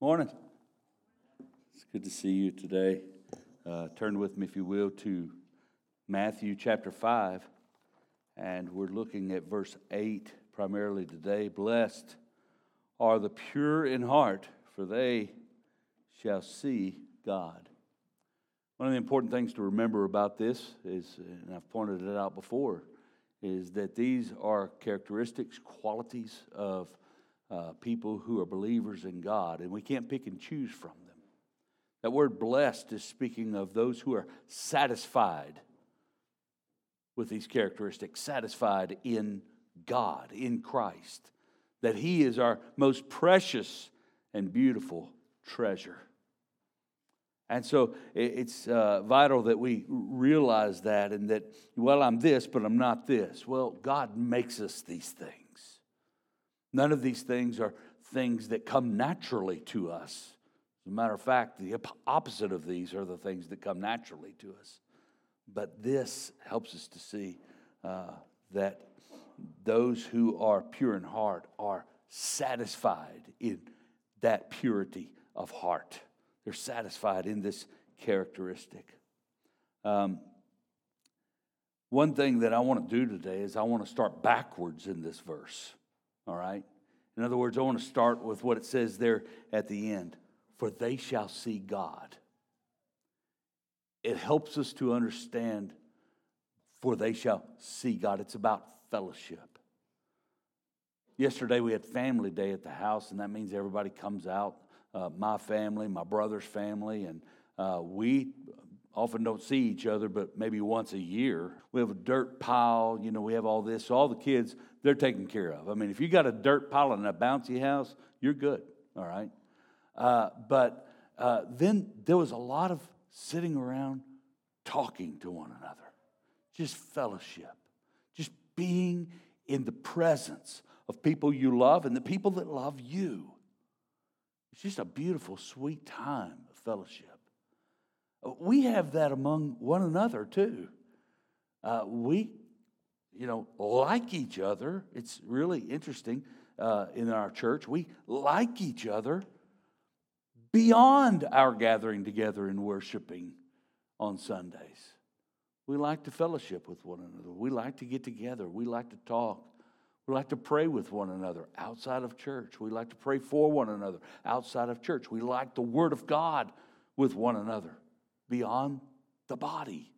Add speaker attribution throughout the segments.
Speaker 1: Morning. It's good to see you today. Uh, turn with me, if you will, to Matthew chapter 5. And we're looking at verse 8 primarily today. Blessed are the pure in heart, for they shall see God. One of the important things to remember about this is, and I've pointed it out before, is that these are characteristics, qualities of uh, people who are believers in God, and we can't pick and choose from them. That word blessed is speaking of those who are satisfied with these characteristics, satisfied in God, in Christ, that He is our most precious and beautiful treasure. And so it's uh, vital that we realize that and that, well, I'm this, but I'm not this. Well, God makes us these things. None of these things are things that come naturally to us. As a matter of fact, the opposite of these are the things that come naturally to us. But this helps us to see uh, that those who are pure in heart are satisfied in that purity of heart. They're satisfied in this characteristic. Um, one thing that I want to do today is I want to start backwards in this verse. All right? In other words, I want to start with what it says there at the end for they shall see God. It helps us to understand, for they shall see God. It's about fellowship. Yesterday we had family day at the house, and that means everybody comes out. Uh, my family, my brother's family, and uh, we often don't see each other, but maybe once a year. We have a dirt pile, you know, we have all this. So all the kids, they're taken care of. I mean, if you got a dirt pile in a bouncy house, you're good, all right? Uh, but uh, then there was a lot of sitting around talking to one another, just fellowship, just being in the presence of people you love and the people that love you. It's just a beautiful, sweet time of fellowship. We have that among one another too. Uh, we, you know, like each other. It's really interesting uh, in our church. We like each other beyond our gathering together and worshiping on Sundays. We like to fellowship with one another. We like to get together. We like to talk. We like to pray with one another outside of church. We like to pray for one another outside of church. We like the Word of God with one another beyond the body.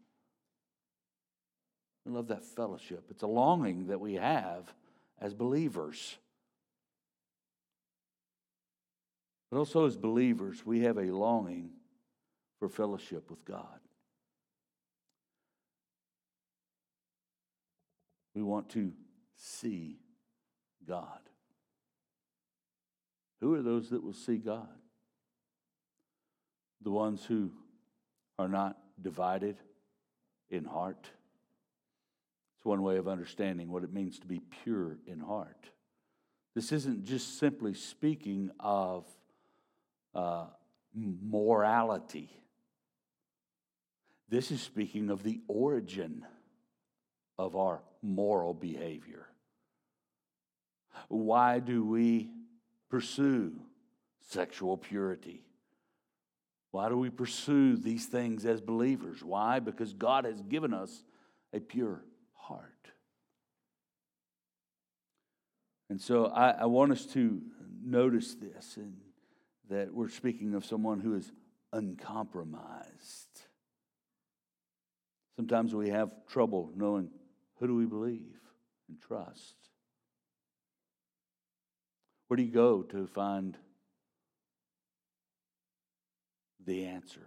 Speaker 1: I love that fellowship. It's a longing that we have as believers. But also, as believers, we have a longing for fellowship with God. We want to see God. Who are those that will see God? The ones who are not divided in heart. It's one way of understanding what it means to be pure in heart. This isn't just simply speaking of uh, morality. This is speaking of the origin of our moral behavior. Why do we pursue sexual purity? Why do we pursue these things as believers? Why? Because God has given us a pure heart. And so I, I want us to notice this and that we're speaking of someone who is uncompromised. Sometimes we have trouble knowing who do we believe and trust. Where do you go to find the answer?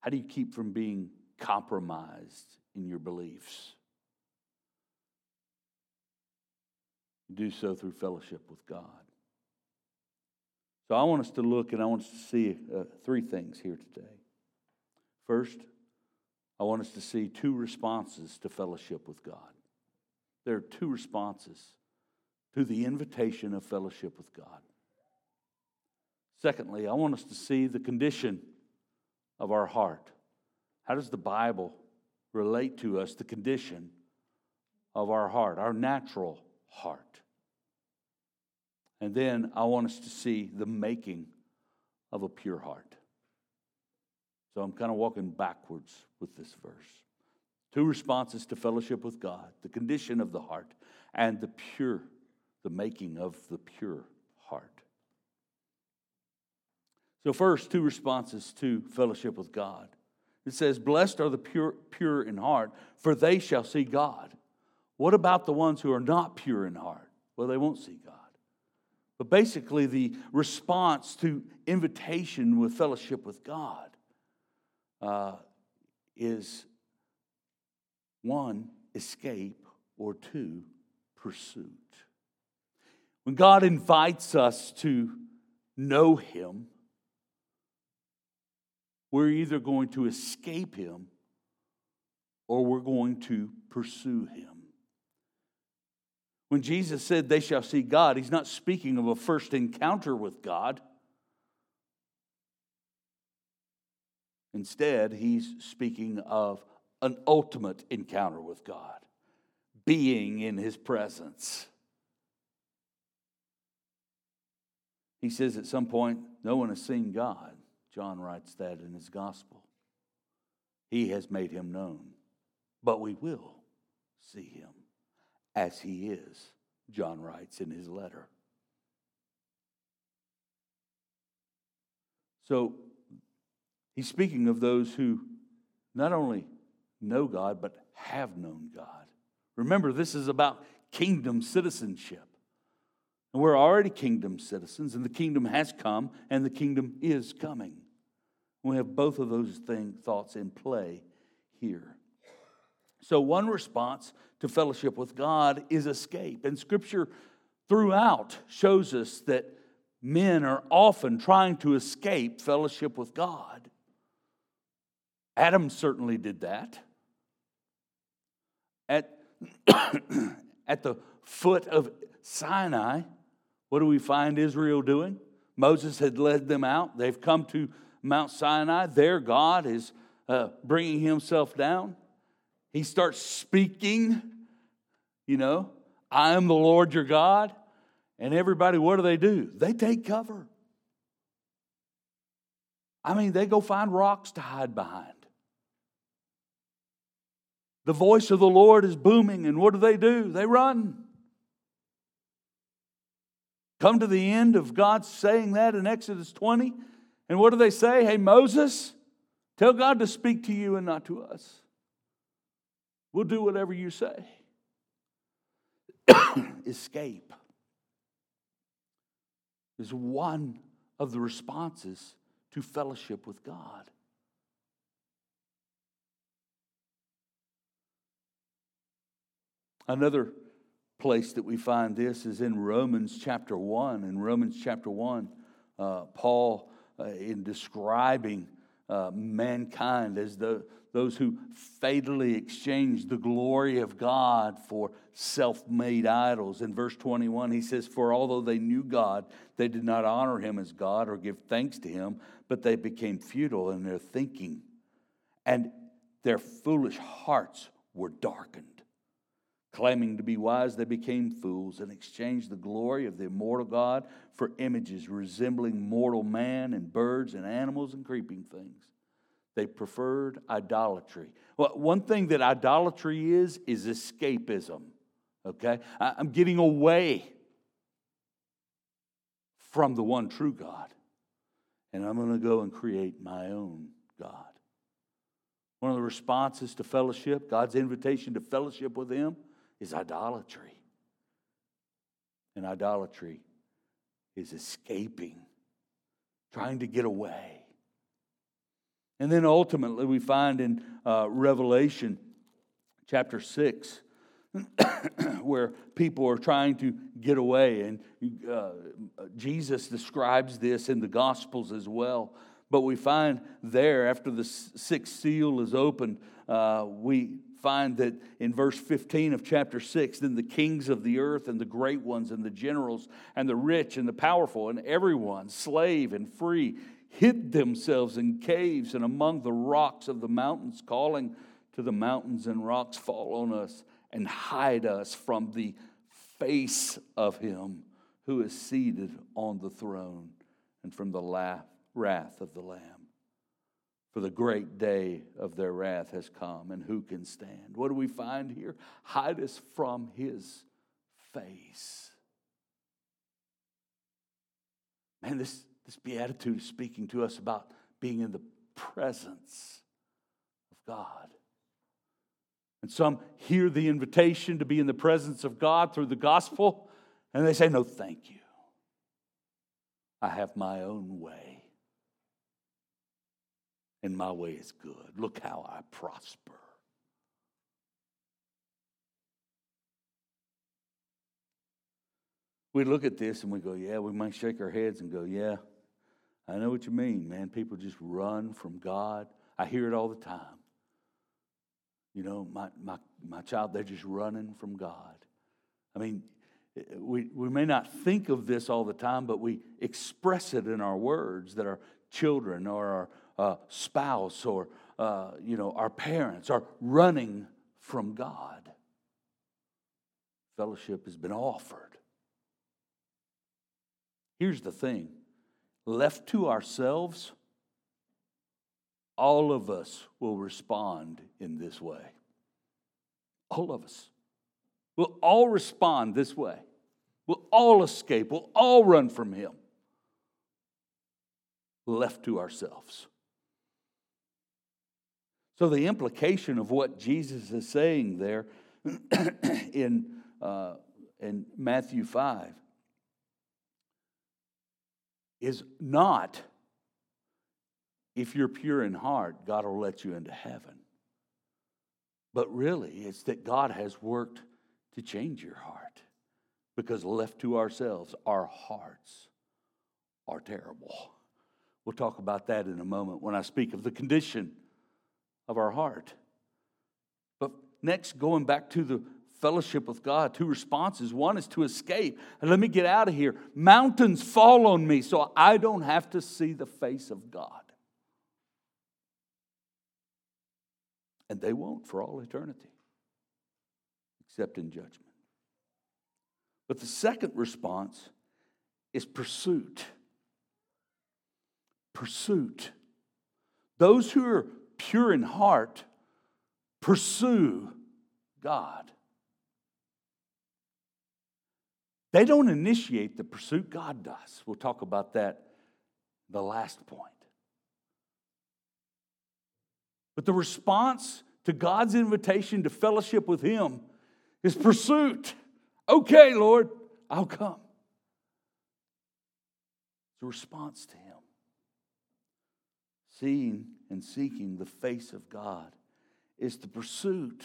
Speaker 1: How do you keep from being compromised in your beliefs? Do so through fellowship with God. So I want us to look and I want us to see uh, three things here today. First, I want us to see two responses to fellowship with God. There are two responses to the invitation of fellowship with God. Secondly, I want us to see the condition of our heart. How does the Bible relate to us, the condition of our heart, our natural heart? And then I want us to see the making of a pure heart. So I'm kind of walking backwards with this verse. Two responses to fellowship with God the condition of the heart and the pure, the making of the pure heart. So, first, two responses to fellowship with God. It says, Blessed are the pure, pure in heart, for they shall see God. What about the ones who are not pure in heart? Well, they won't see God. But basically, the response to invitation with fellowship with God uh, is one, escape, or two, pursuit. When God invites us to know Him, we're either going to escape Him or we're going to pursue Him. When Jesus said they shall see God, He's not speaking of a first encounter with God. Instead, He's speaking of an ultimate encounter with God, being in His presence. He says at some point, No one has seen God. John writes that in his gospel. He has made him known, but we will see him as he is, John writes in his letter. So he's speaking of those who not only know God, but have known God. Remember, this is about kingdom citizenship. And we're already kingdom citizens, and the kingdom has come, and the kingdom is coming. We have both of those thing, thoughts in play here. So, one response to fellowship with God is escape. And Scripture throughout shows us that men are often trying to escape fellowship with God. Adam certainly did that. At, at the foot of Sinai, what do we find Israel doing? Moses had led them out. They've come to Mount Sinai. There, God is uh, bringing himself down. He starts speaking, you know, I am the Lord your God. And everybody, what do they do? They take cover. I mean, they go find rocks to hide behind. The voice of the Lord is booming, and what do they do? They run. Come to the end of God saying that in Exodus 20. And what do they say? Hey, Moses, tell God to speak to you and not to us. We'll do whatever you say. Escape is one of the responses to fellowship with God. Another place that we find this is in Romans chapter 1. In Romans chapter 1, uh, Paul, in describing uh, mankind as the, those who fatally exchanged the glory of God for self made idols. In verse 21, he says, For although they knew God, they did not honor him as God or give thanks to him, but they became futile in their thinking, and their foolish hearts were darkened. Claiming to be wise, they became fools and exchanged the glory of the immortal God for images resembling mortal man and birds and animals and creeping things. They preferred idolatry. Well, one thing that idolatry is, is escapism. Okay? I'm getting away from the one true God, and I'm going to go and create my own God. One of the responses to fellowship, God's invitation to fellowship with Him, is idolatry. And idolatry is escaping, trying to get away. And then ultimately, we find in uh, Revelation chapter 6 where people are trying to get away. And uh, Jesus describes this in the Gospels as well. But we find there, after the sixth seal is opened, uh, we find that in verse 15 of chapter 6 then the kings of the earth and the great ones and the generals and the rich and the powerful and everyone, slave and free, hid themselves in caves and among the rocks of the mountains, calling to the mountains and rocks, Fall on us and hide us from the face of him who is seated on the throne and from the wrath of the Lamb. For the great day of their wrath has come, and who can stand? What do we find here? Hide us from his face. Man, this, this beatitude is speaking to us about being in the presence of God. And some hear the invitation to be in the presence of God through the gospel, and they say, No, thank you. I have my own way. And my way is good. Look how I prosper. We look at this and we go, Yeah, we might shake our heads and go, Yeah, I know what you mean, man. People just run from God. I hear it all the time. You know, my, my, my child, they're just running from God. I mean, we, we may not think of this all the time, but we express it in our words that our children or our uh, spouse or, uh, you know, our parents are running from God. Fellowship has been offered. Here's the thing left to ourselves, all of us will respond in this way. All of us. We'll all respond this way. We'll all escape. We'll all run from Him. Left to ourselves. So, the implication of what Jesus is saying there in, uh, in Matthew 5 is not if you're pure in heart, God will let you into heaven. But really, it's that God has worked to change your heart. Because left to ourselves, our hearts are terrible. We'll talk about that in a moment when I speak of the condition of our heart. But next, going back to the fellowship with God, two responses. One is to escape. Let me get out of here. Mountains fall on me so I don't have to see the face of God. And they won't for all eternity, except in judgment. But the second response is pursuit. Pursuit. Those who are pure in heart pursue God. They don't initiate the pursuit, God does. We'll talk about that the last point. But the response to God's invitation to fellowship with Him is pursuit. Okay, Lord, I'll come. A response to Him. Seeing and seeking the face of God is the pursuit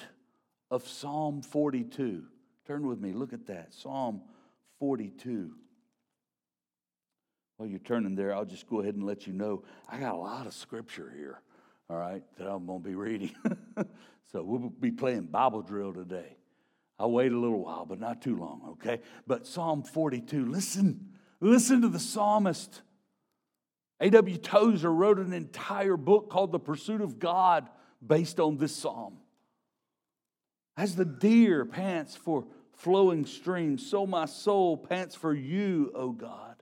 Speaker 1: of Psalm 42. Turn with me, look at that. Psalm 42. While you're turning there, I'll just go ahead and let you know I got a lot of scripture here, all right, that I'm going to be reading. so we'll be playing Bible drill today. I'll wait a little while, but not too long, okay? But Psalm 42, listen, listen to the psalmist. A.W. Tozer wrote an entire book called The Pursuit of God based on this psalm. As the deer pants for flowing streams. So my soul pants for you, O God.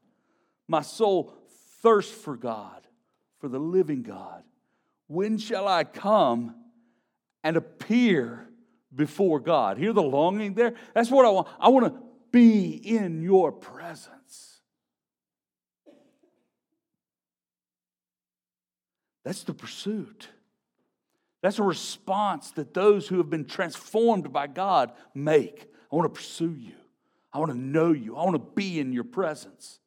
Speaker 1: My soul thirsts for God, for the living God. When shall I come and appear before God? Hear the longing there? That's what I want. I want to be in your presence. That's the pursuit. That's a response that those who have been transformed by God make. I want to pursue you. I want to know you. I want to be in your presence.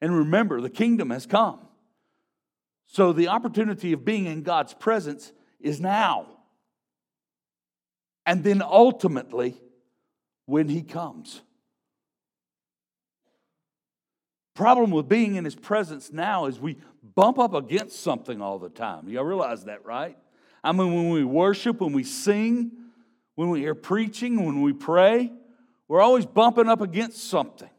Speaker 1: And remember, the kingdom has come. So the opportunity of being in God's presence is now. And then ultimately, when He comes. Problem with being in His presence now is we bump up against something all the time. Y'all realize that, right? I mean, when we worship, when we sing, when we hear preaching, when we pray, we're always bumping up against something.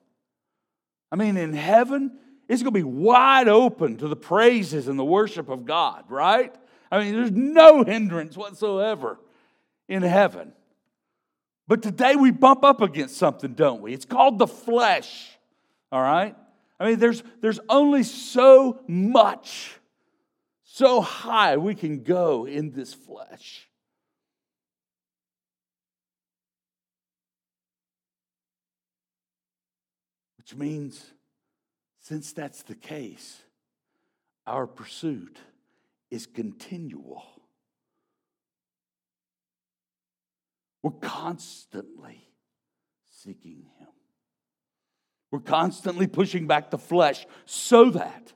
Speaker 1: I mean, in heaven, it's going to be wide open to the praises and the worship of God, right? I mean, there's no hindrance whatsoever in heaven. But today we bump up against something, don't we? It's called the flesh. All right? I mean, there's, there's only so much, so high we can go in this flesh. Which means, since that's the case, our pursuit is continual. We're constantly seeking Him. We're constantly pushing back the flesh so that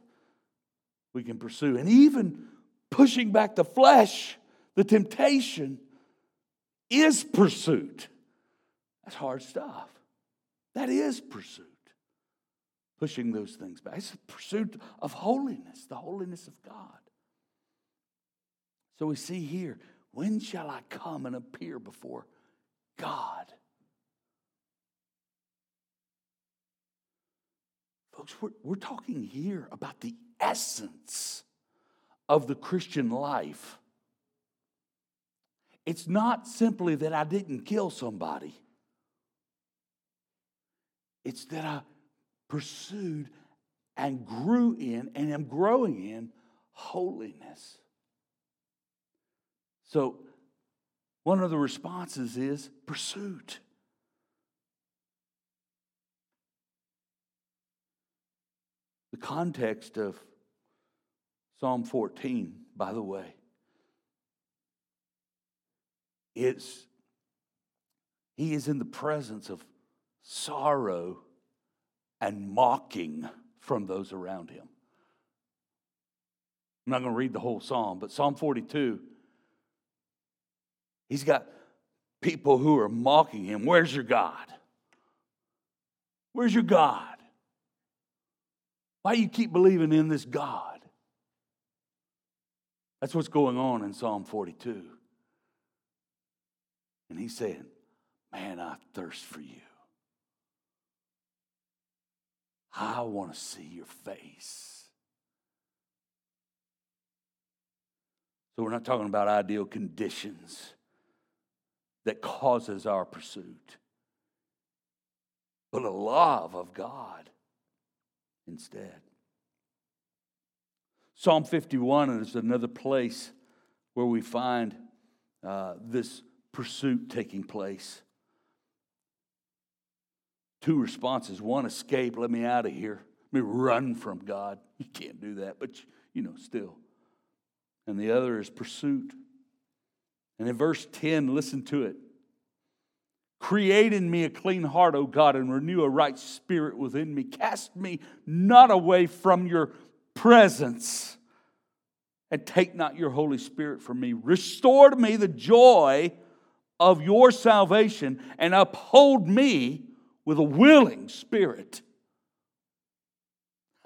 Speaker 1: we can pursue. And even pushing back the flesh, the temptation is pursuit. That's hard stuff. That is pursuit. Pushing those things back. It's pursuit of holiness, the holiness of God. So we see here, when shall I come and appear before God? Folks, we're, we're talking here about the essence of the Christian life. It's not simply that I didn't kill somebody, it's that I pursued and grew in and am growing in holiness. So, one of the responses is pursuit. The context of Psalm 14, by the way, it's he is in the presence of sorrow and mocking from those around him. I'm not going to read the whole psalm, but Psalm 42, he's got people who are mocking him. Where's your God? Where's your God? Why do you keep believing in this God? That's what's going on in Psalm 42. And he's saying, Man, I thirst for you. I want to see your face. So we're not talking about ideal conditions that causes our pursuit, but a love of God instead. Psalm 51 is another place where we find uh, this pursuit taking place two responses one, escape, let me out of here. Let me run from God. You can't do that, but you know, still. And the other is pursuit. And in verse 10, listen to it. Create in me a clean heart, O God, and renew a right spirit within me. Cast me not away from your presence, and take not your Holy Spirit from me. Restore to me the joy of your salvation, and uphold me with a willing spirit.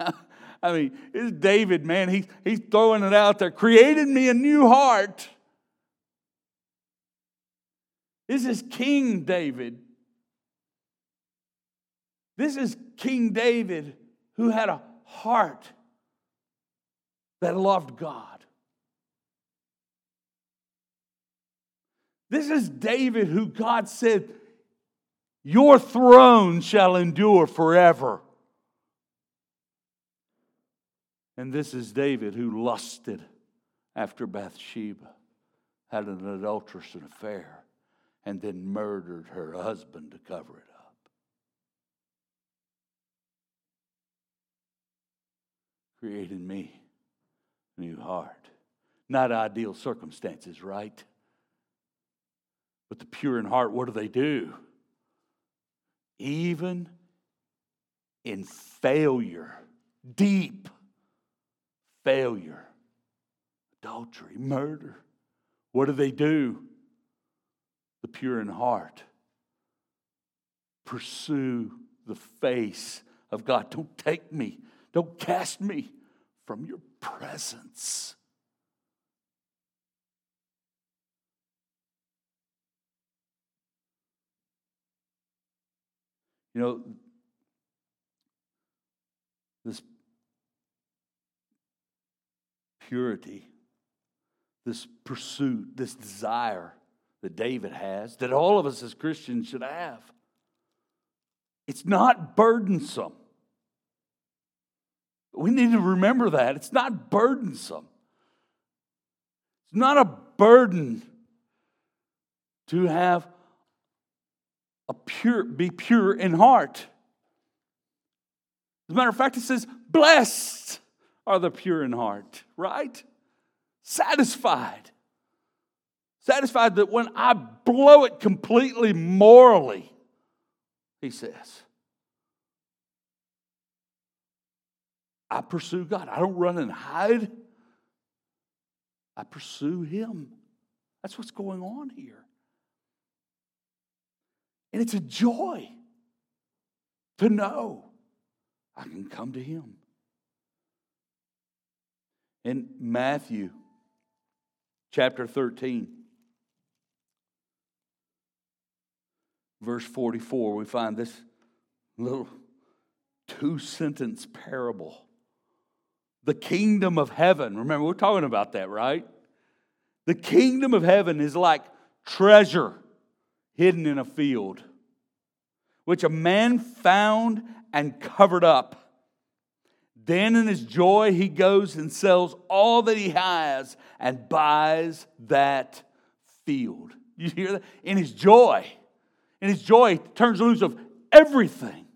Speaker 1: I mean, it's David, man. He, he's throwing it out there. Created me a new heart. This is King David. This is King David who had a heart that loved God. This is David who God said, your throne shall endure forever. And this is David who lusted after Bathsheba, had an adulterous affair, and then murdered her husband to cover it up. Created me new heart. Not ideal circumstances, right? But the pure in heart, what do they do? even in failure, deep failure, adultery, murder. What do they do? The pure in heart pursue the face of God. Don't take me, don't cast me from your presence. You know, this purity, this pursuit, this desire that David has, that all of us as Christians should have, it's not burdensome. We need to remember that. It's not burdensome. It's not a burden to have a pure, be pure in heart. As a matter of fact, it says, blessed are the pure in heart, right? Satisfied. Satisfied that when I blow it completely morally, he says, I pursue God. I don't run and hide. I pursue Him. That's what's going on here. And it's a joy to know I can come to Him. In Matthew chapter 13, verse 44, we find this little two sentence parable the kingdom of heaven. Remember, we're talking about that, right? The kingdom of heaven is like treasure hidden in a field, which a man found and covered up. Then, in his joy, he goes and sells all that he has and buys that field. You hear that? In his joy, in his joy, turns loose of everything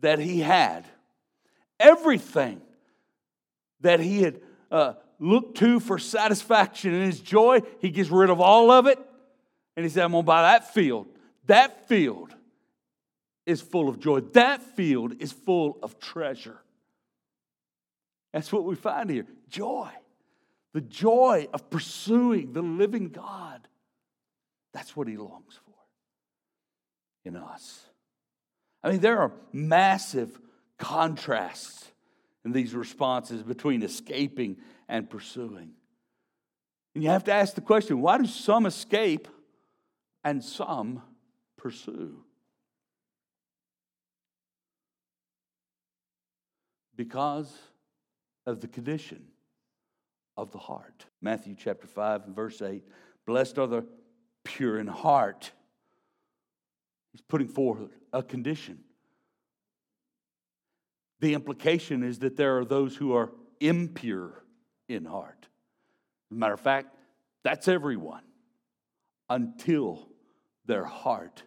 Speaker 1: that he had. Everything that he had uh, looked to for satisfaction in his joy, he gets rid of all of it. And he said, I'm going to buy that field. That field is full of joy. That field is full of treasure. That's what we find here joy. The joy of pursuing the living God. That's what he longs for in us. I mean, there are massive contrasts in these responses between escaping and pursuing. And you have to ask the question why do some escape and some pursue? Because of the condition of the heart. Matthew chapter 5 and verse 8 Blessed are the pure in heart. He's putting forth a condition. The implication is that there are those who are impure in heart. Matter of fact, that's everyone until their heart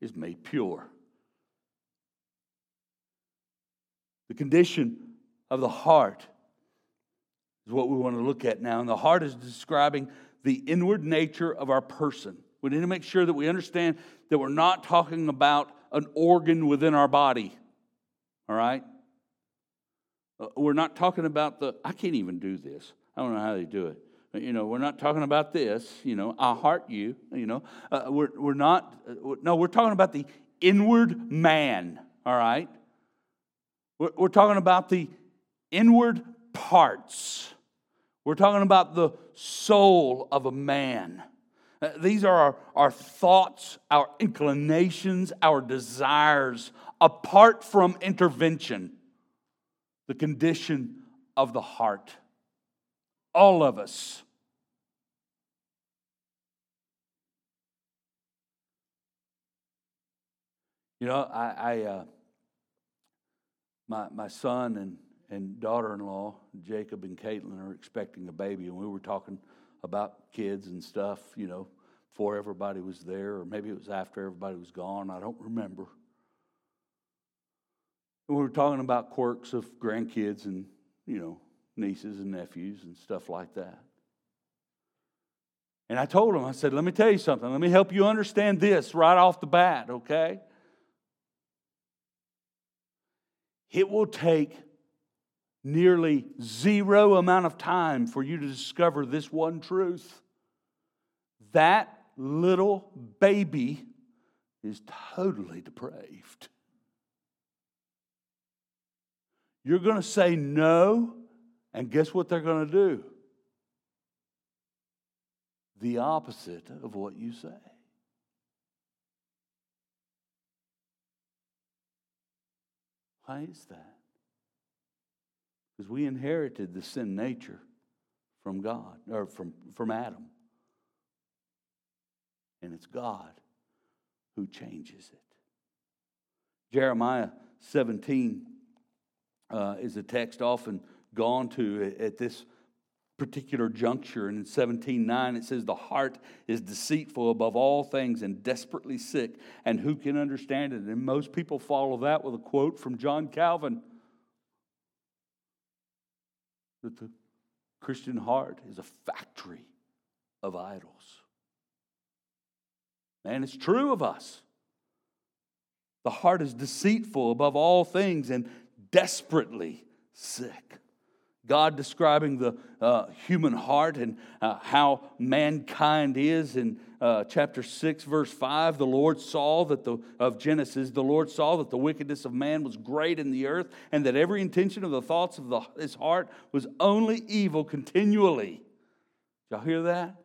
Speaker 1: is made pure. The condition of the heart is what we want to look at now. And the heart is describing the inward nature of our person. We need to make sure that we understand that we're not talking about an organ within our body. All right? Uh, we're not talking about the, I can't even do this. I don't know how they do it. You know, we're not talking about this, you know, I heart you, you know. Uh, we're, we're not, uh, no, we're talking about the inward man, all right? We're, we're talking about the inward parts. We're talking about the soul of a man. Uh, these are our, our thoughts, our inclinations, our desires, apart from intervention the condition of the heart. All of us. You know, I, I uh, my, my son and, and daughter in law, Jacob and Caitlin, are expecting a baby, and we were talking about kids and stuff, you know, before everybody was there, or maybe it was after everybody was gone. I don't remember. We were talking about quirks of grandkids and, you know, nieces and nephews and stuff like that. And I told him, I said, let me tell you something. Let me help you understand this right off the bat, okay? It will take nearly zero amount of time for you to discover this one truth. That little baby is totally depraved. You're going to say no, and guess what they're going to do? The opposite of what you say. Why is that? Because we inherited the sin nature from God, or from, from Adam. And it's God who changes it. Jeremiah 17 uh, is a text often gone to at this particular juncture. And in 17:9 it says, "The heart is deceitful above all things and desperately sick, and who can understand it?" And most people follow that with a quote from John Calvin that the Christian heart is a factory of idols. And it's true of us. The heart is deceitful above all things and desperately sick. God describing the uh, human heart and uh, how mankind is in uh, chapter 6, verse 5. The Lord saw that the, of Genesis, the Lord saw that the wickedness of man was great in the earth and that every intention of the thoughts of the, his heart was only evil continually. Y'all hear that?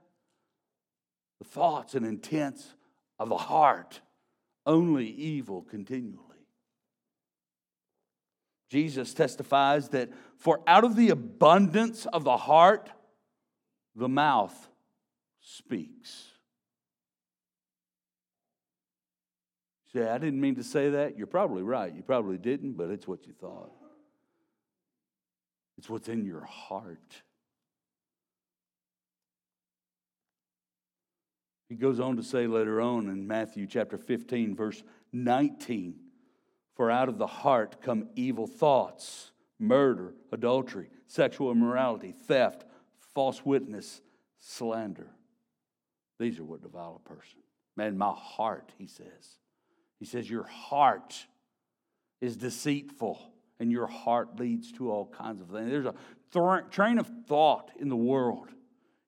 Speaker 1: The thoughts and intents of the heart, only evil continually. Jesus testifies that for out of the abundance of the heart, the mouth speaks. Say, I didn't mean to say that. You're probably right. You probably didn't, but it's what you thought. It's what's in your heart. He goes on to say later on in Matthew chapter 15, verse 19 For out of the heart come evil thoughts, murder, adultery, sexual immorality, theft, false witness, slander. These are what defile a person. Man, my heart, he says. He says, Your heart is deceitful, and your heart leads to all kinds of things. There's a th- train of thought in the world.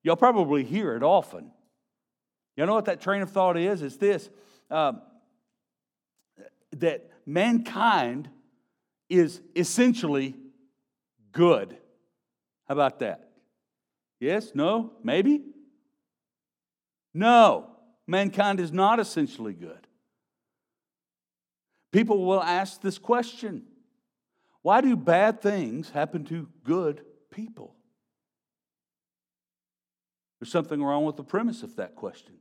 Speaker 1: You'll probably hear it often. You know what that train of thought is? It's this uh, that mankind is essentially good. How about that? Yes? No? Maybe? No, mankind is not essentially good. People will ask this question Why do bad things happen to good people? There's something wrong with the premise of that question.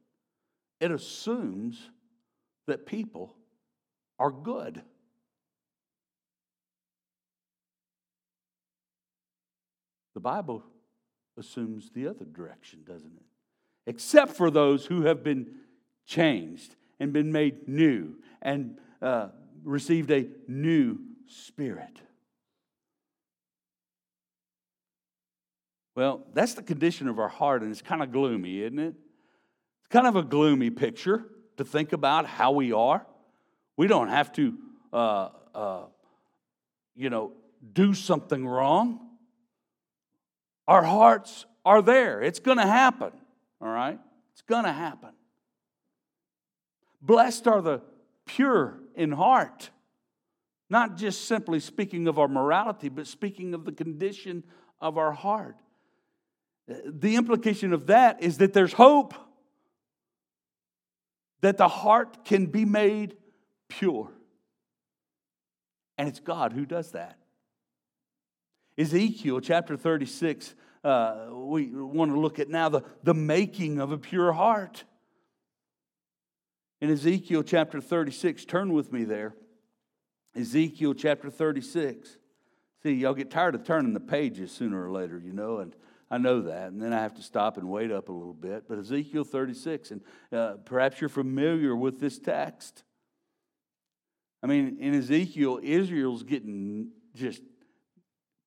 Speaker 1: It assumes that people are good. The Bible assumes the other direction, doesn't it? Except for those who have been changed and been made new and uh, received a new spirit. Well, that's the condition of our heart, and it's kind of gloomy, isn't it? It's kind of a gloomy picture to think about how we are. We don't have to, uh, uh, you know, do something wrong. Our hearts are there. It's going to happen, all right? It's going to happen. Blessed are the pure in heart. Not just simply speaking of our morality, but speaking of the condition of our heart. The implication of that is that there's hope, that the heart can be made pure. And it's God who does that. Ezekiel chapter 36, uh, we want to look at now the, the making of a pure heart. In Ezekiel chapter 36, turn with me there. Ezekiel chapter 36. See, y'all get tired of turning the pages sooner or later, you know, and I know that. And then I have to stop and wait up a little bit. But Ezekiel 36, and uh, perhaps you're familiar with this text. I mean, in Ezekiel, Israel's getting just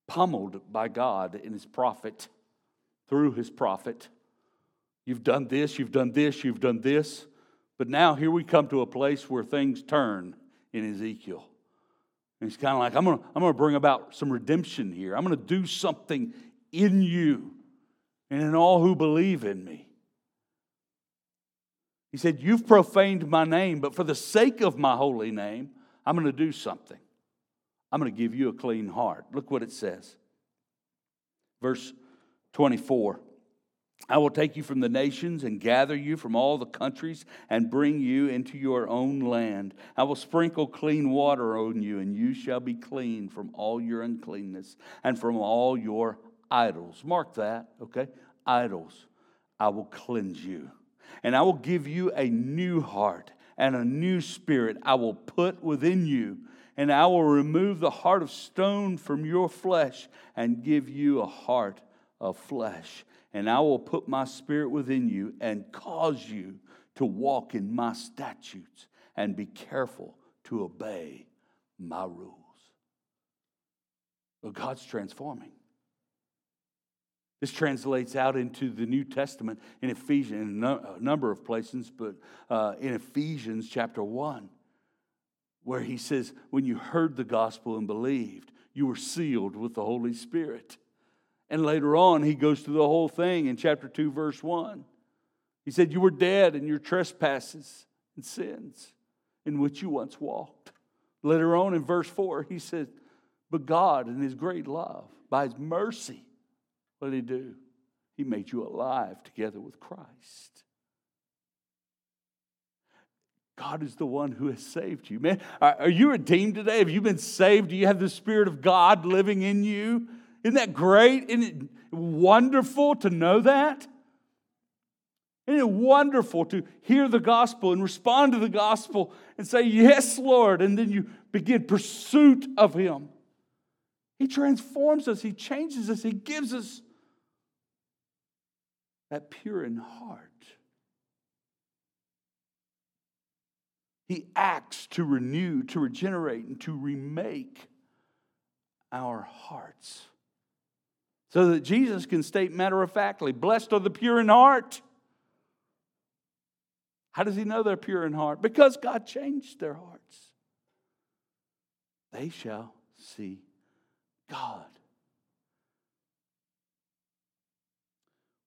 Speaker 1: pummeled by God and his prophet through his prophet. You've done this, you've done this, you've done this. But now here we come to a place where things turn in Ezekiel. And he's kind of like, I'm going to I'm to bring about some redemption here. I'm going to do something in you and in all who believe in me. He said, You've profaned my name, but for the sake of my holy name, I'm going to do something. I'm going to give you a clean heart. Look what it says. Verse 24 I will take you from the nations and gather you from all the countries and bring you into your own land. I will sprinkle clean water on you, and you shall be clean from all your uncleanness and from all your idols. Mark that, okay? Idols. I will cleanse you. And I will give you a new heart and a new spirit I will put within you and I will remove the heart of stone from your flesh and give you a heart of flesh. And I will put my spirit within you and cause you to walk in my statutes and be careful to obey my rules. Well, God's transforming. This translates out into the New Testament in Ephesians, in a number of places, but uh, in Ephesians chapter 1, where he says, When you heard the gospel and believed, you were sealed with the Holy Spirit. And later on, he goes through the whole thing in chapter 2, verse 1. He said, You were dead in your trespasses and sins in which you once walked. Later on in verse 4, he said, But God, in his great love, by his mercy, what did he do? He made you alive together with Christ. God is the one who has saved you. Man, are you redeemed today? Have you been saved? Do you have the Spirit of God living in you? Isn't that great? Isn't it wonderful to know that? Isn't it wonderful to hear the gospel and respond to the gospel and say, Yes, Lord, and then you begin pursuit of Him? He transforms us, He changes us, He gives us that pure in heart. He acts to renew, to regenerate, and to remake our hearts. So that Jesus can state matter of factly, blessed are the pure in heart. How does he know they're pure in heart? Because God changed their hearts. They shall see God.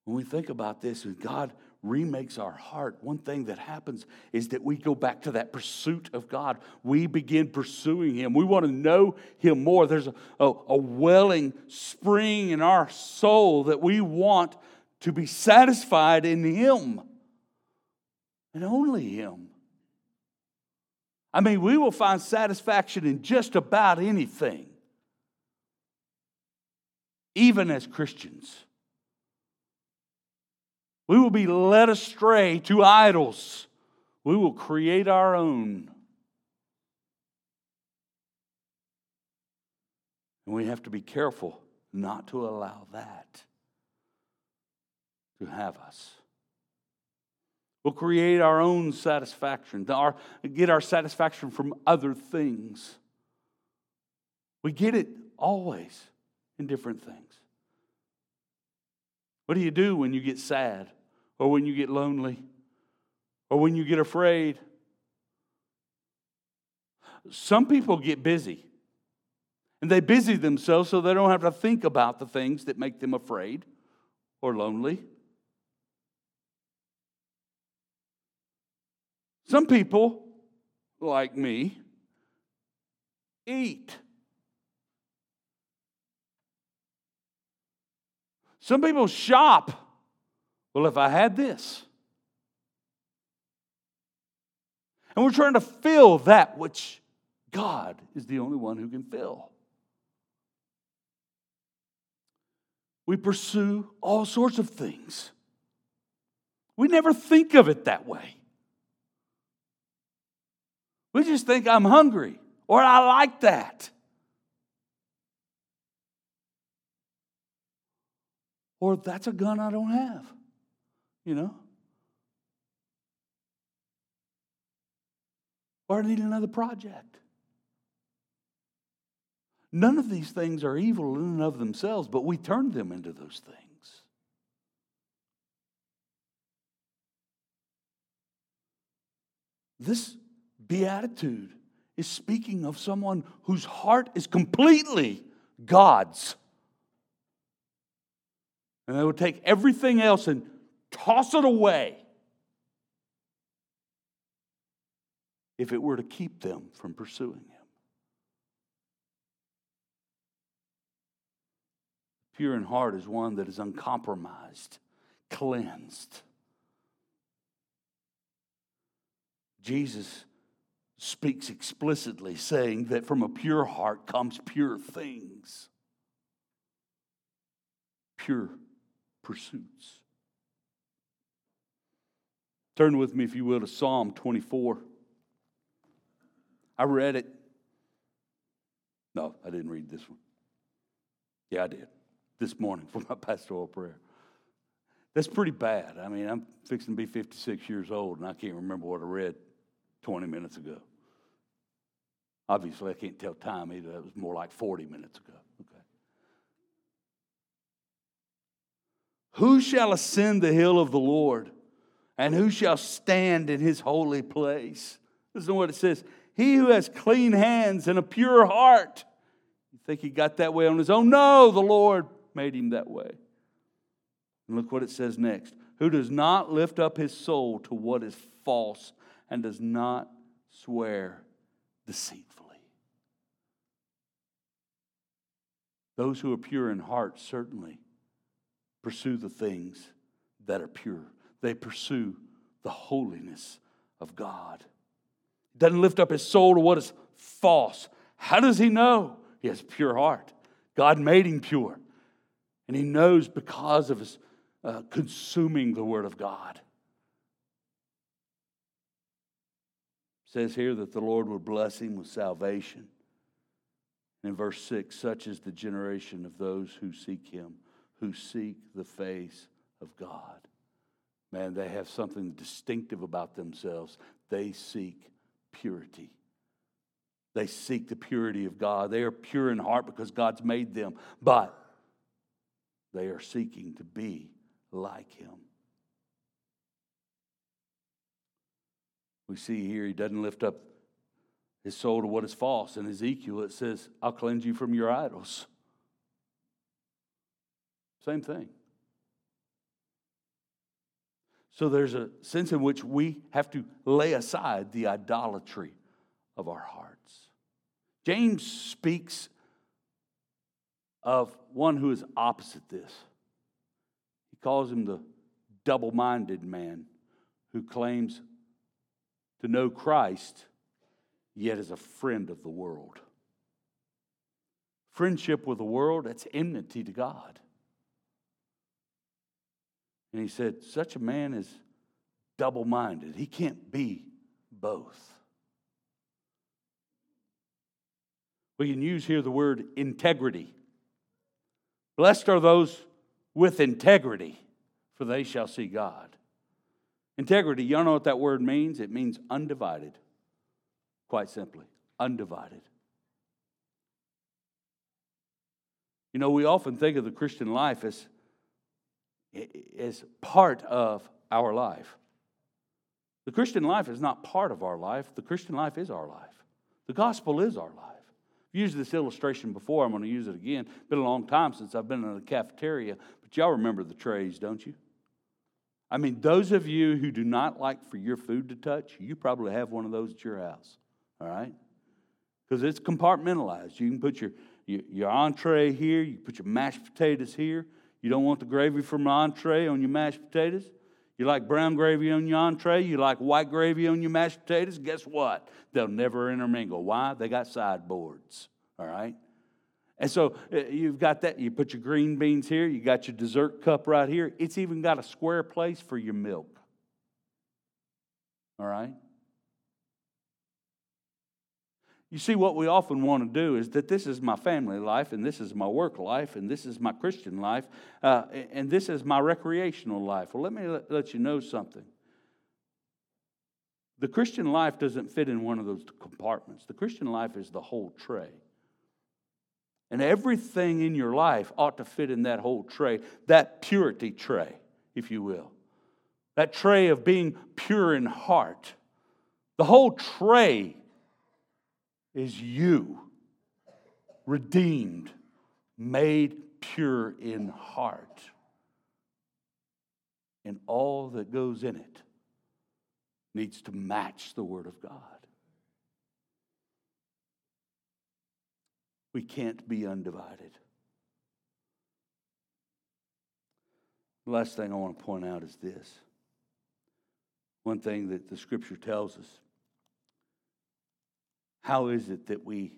Speaker 1: When we think about this, and God remakes our heart, one thing that happens is that we go back to that pursuit of God. We begin pursuing Him. We want to know Him more. There's a, a, a welling spring in our soul that we want to be satisfied in Him and only Him. I mean, we will find satisfaction in just about anything, even as Christians. We will be led astray to idols. We will create our own. And we have to be careful not to allow that to have us. We'll create our own satisfaction, our, get our satisfaction from other things. We get it always in different things. What do you do when you get sad? Or when you get lonely or when you get afraid. Some people get busy and they busy themselves so they don't have to think about the things that make them afraid or lonely. Some people, like me, eat. Some people shop. Well, if I had this, and we're trying to fill that which God is the only one who can fill. We pursue all sorts of things. We never think of it that way. We just think I'm hungry or I like that. Or that's a gun I don't have you know? Or I need another project. None of these things are evil in and of themselves, but we turn them into those things. This beatitude is speaking of someone whose heart is completely God's. And they will take everything else and toss it away if it were to keep them from pursuing Him. Pure in heart is one that is uncompromised, cleansed. Jesus speaks explicitly, saying that from a pure heart comes pure things, pure pursuits. Turn with me, if you will, to Psalm 24. I read it No, I didn't read this one. Yeah, I did. This morning for my pastoral prayer. That's pretty bad. I mean, I'm fixing to be 56 years old, and I can't remember what I read 20 minutes ago. Obviously, I can't tell time either. That was more like 40 minutes ago. Okay. Who shall ascend the hill of the Lord? And who shall stand in his holy place? Listen to what it says. He who has clean hands and a pure heart. You think he got that way on his own? No, the Lord made him that way. And look what it says next who does not lift up his soul to what is false and does not swear deceitfully. Those who are pure in heart certainly pursue the things that are pure, they pursue the holiness of God. Doesn't lift up his soul to what is false. How does he know? He has pure heart. God made him pure. And he knows because of his uh, consuming the Word of God. It says here that the Lord would bless him with salvation. And in verse 6, such is the generation of those who seek him, who seek the face of God. Man, they have something distinctive about themselves. They seek purity. They seek the purity of God. They are pure in heart because God's made them, but they are seeking to be like him. We see here he doesn't lift up his soul to what is false. In Ezekiel, it says, I'll cleanse you from your idols. Same thing. So there's a sense in which we have to lay aside the idolatry of our hearts. James speaks of one who is opposite this. He calls him the double minded man who claims to know Christ, yet is a friend of the world. Friendship with the world, that's enmity to God. And he said, Such a man is double minded. He can't be both. We can use here the word integrity. Blessed are those with integrity, for they shall see God. Integrity, y'all know what that word means? It means undivided. Quite simply, undivided. You know, we often think of the Christian life as, as part of our life. The Christian life is not part of our life, the Christian life is our life. The gospel is our life. I've used this illustration before, I'm going to use it again. It's Been a long time since I've been in a cafeteria, but y'all remember the trays, don't you? I mean, those of you who do not like for your food to touch, you probably have one of those at your house, all right? Because it's compartmentalized. You can put your, your, your entree here, you put your mashed potatoes here. You don't want the gravy from entree on your mashed potatoes. You like brown gravy on your entree, you like white gravy on your mashed potatoes. Guess what? They'll never intermingle. Why? They got sideboards, all right? And so uh, you've got that. You put your green beans here. You got your dessert cup right here. It's even got a square place for your milk. All right? You see, what we often want to do is that this is my family life, and this is my work life, and this is my Christian life, uh, and this is my recreational life. Well, let me let, you know something. The Christian life doesn't fit in one of those compartments. The Christian life is the whole tray. And everything in your life ought to fit in that whole tray, that purity tray, if you will. That tray of being pure in heart. The whole tray is you, redeemed, made pure in heart. And all that goes in it needs to match the Word of God. We can't be undivided. The last thing I want to point out is this. One thing that the scripture tells us how is it that we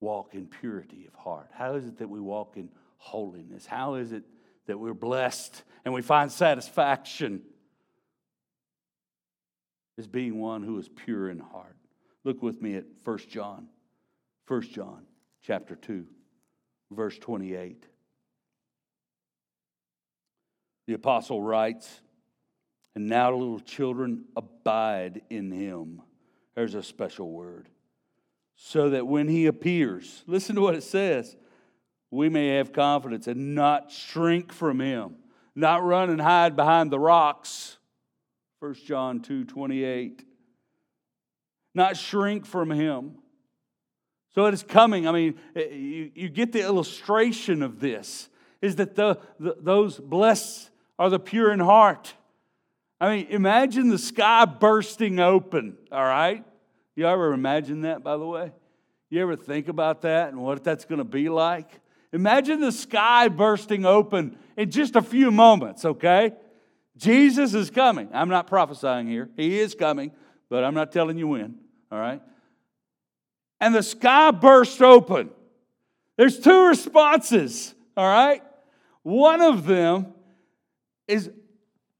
Speaker 1: walk in purity of heart? How is it that we walk in holiness? How is it that we're blessed and we find satisfaction? as being one who is pure in heart. Look with me at 1 John 1 John chapter 2, verse 28. The apostle writes, And now, little children, abide in him. There's a special word. So that when he appears, listen to what it says, we may have confidence and not shrink from him, not run and hide behind the rocks. 1 John 2 28. Not shrink from him. So it is coming. I mean, eh, you, you get the illustration of this is that the, the, those blessed are the pure in heart. I mean, imagine the sky bursting open, all right? You ever imagine that, by the way? You ever think about that and what that's going to be like? Imagine the sky bursting open in just a few moments, okay? Jesus is coming. I'm not prophesying here. He is coming, but I'm not telling you when, all right? And the sky burst open. There's two responses, all right? One of them is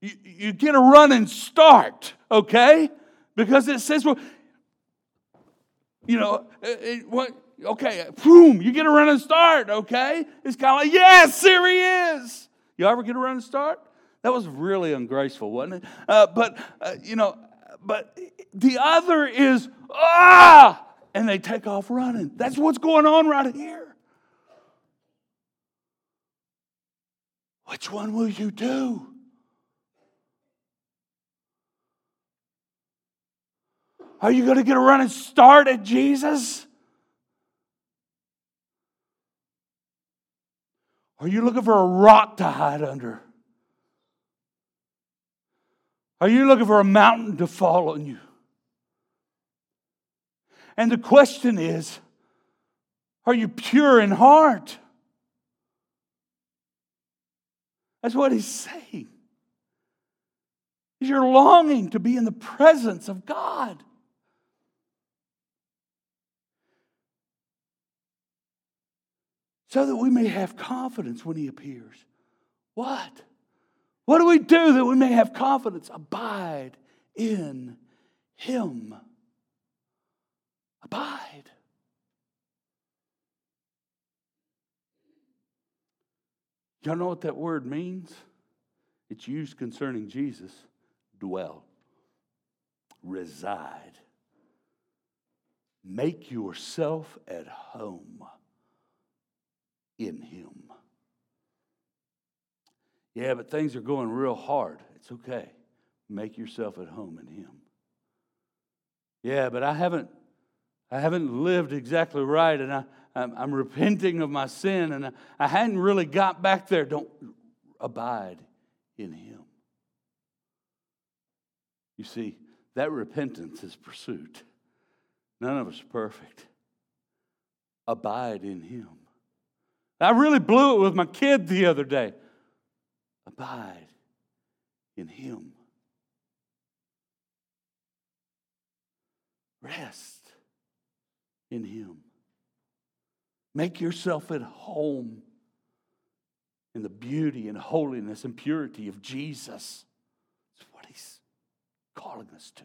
Speaker 1: you, you get a running start, okay? Because it says, well, you know, it, it, what, okay, boom, you get a running start, okay? It's kind of like, yes, here he is. You ever get a running start? That was really ungraceful, wasn't it? Uh, but, uh, you know, but the other is, ah, and they take off running. That's what's going on right here. Which one will you do? Are you going to get a running start at Jesus? Are you looking for a rock to hide under? Are you looking for a mountain to fall on you? And the question is are you pure in heart? That's what he's saying. Is your longing to be in the presence of God. So that we may have confidence when he appears. What? What do we do that we may have confidence? Abide in him. Abide. Y'all know what that word means? It's used concerning Jesus dwell, reside, make yourself at home in Him. Yeah, but things are going real hard. It's okay. Make yourself at home in Him. Yeah, but I haven't I haven't lived exactly right, and I, I'm, I'm repenting of my sin, and I, I hadn't really got back there. Don't abide in Him. You see, that repentance is pursuit. None of us are perfect. Abide in Him. I really blew it with my kid the other day. Abide in Him. Rest in Him. Make yourself at home in the beauty and holiness and purity of Jesus. That's what He's calling us to.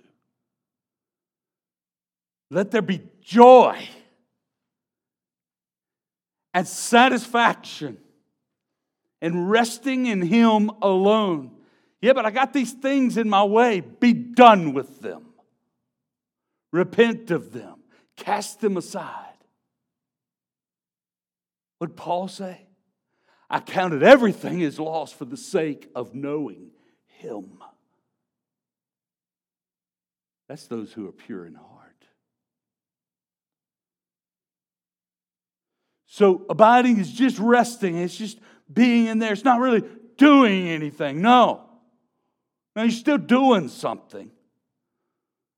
Speaker 1: Let there be joy and satisfaction and resting in Him alone. Yeah, but I got these things in my way. Be done with them. Repent of them. Cast them aside. What Paul say? I counted everything as loss for the sake of knowing Him. That's those who are pure in heart. So abiding is just resting, it's just being in there. It's not really doing anything. No. No, you're still doing something.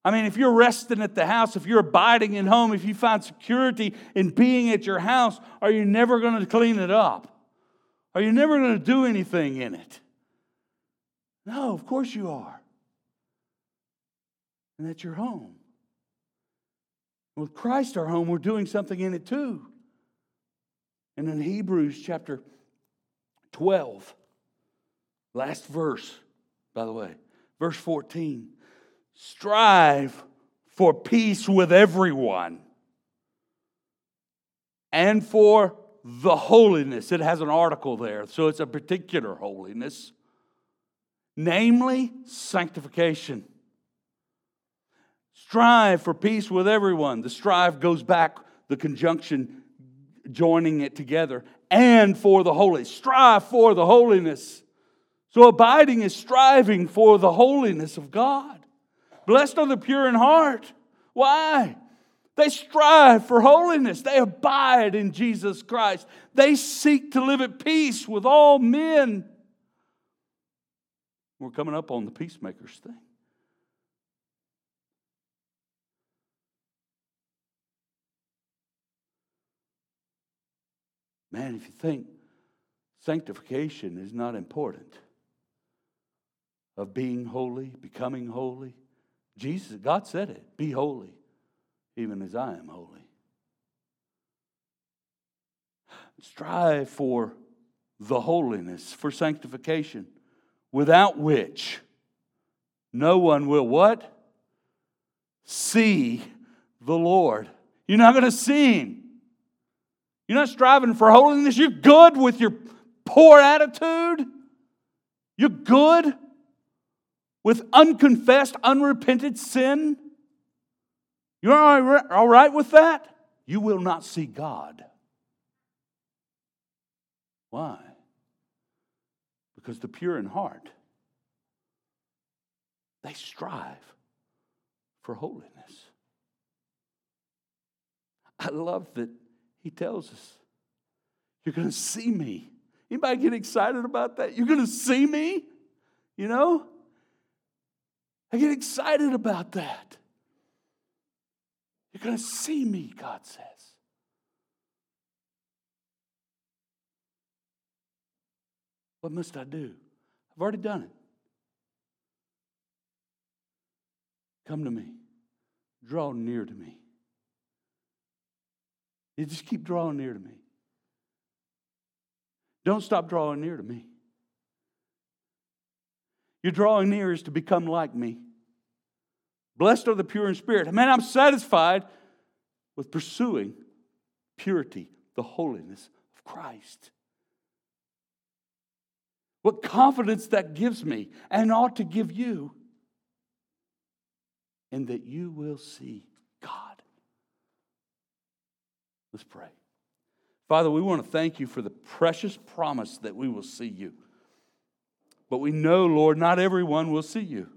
Speaker 1: I mean, if you're resting at the house, if you're abiding in home, if you find security in being at your house, are you never going to clean it up? Are you never going to do anything in it? No, of course you are. And that's your home. With Christ, our home, we're doing something in it too. And in Hebrews chapter 12, last verse, by the way, verse 14 strive for peace with everyone and for the holiness. It has an article there, so it's a particular holiness, namely sanctification. Strive for peace with everyone. The strive goes back, the conjunction joining it together, and for the holy. Strive for the holiness. So abiding is striving for the holiness of God. Blessed are the pure in heart. Why? They strive for holiness. They abide in Jesus Christ. They seek to live at peace with all men. We're coming up on the peacemakers thing. Man, if you think sanctification is not important, of being holy, becoming holy, Jesus, God said it be holy, even as I am holy. Strive for the holiness, for sanctification, without which no one will what? See the Lord. You're not going to see Him. You're not striving for holiness. You're good with your poor attitude. You're good with unconfessed, unrepented sin. You're all right with that? You will not see God. Why? Because the pure in heart, they strive for holiness. I love that he tells us, You're going to see me. Anybody get excited about that? You're going to see me? You know? I get excited about that. You're going to see me, God says. What must I do? I've already done it. Come to me. Draw near to me. You just keep drawing near to me. Don't stop drawing near to me. You're drawing near is to become like me. Blessed are the pure in spirit. Man, I'm satisfied with pursuing purity, the holiness of Christ. What confidence that gives me and ought to give you, and that you will see God. Let's pray. Father, we want to thank you for the precious promise that we will see you. But we know, Lord, not everyone will see you.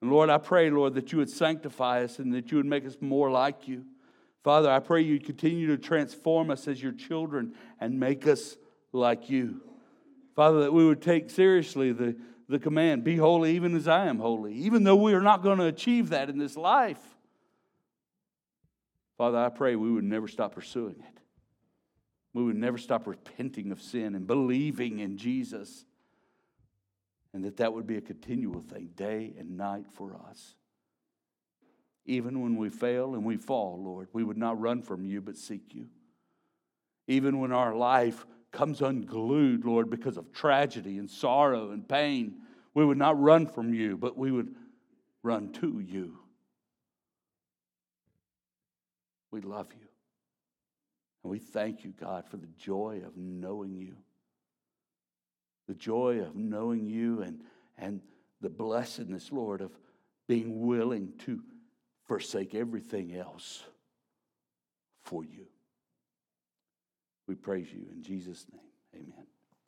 Speaker 1: And Lord, I pray, Lord, that you would sanctify us and that you would make us more like you. Father, I pray you'd continue to transform us as your children and make us like you. Father, that we would take seriously the, the command, be holy even as I am holy, even though we are not going to achieve that in this life. Father, I pray we would never stop pursuing it. We would never stop repenting of sin and believing in Jesus and that that would be a continual thing, day and night for us. Even when we fail and we fall, Lord, we would not run from you but seek you. Even when our life comes unglued, Lord, because of tragedy and sorrow and pain, we would not run from you, but we would run to you. We love you. And we thank you, God, for the joy of knowing you the joy of knowing you and, and the blessedness, Lord, of being willing to forsake everything else for you. We praise you in Jesus' name. Amen.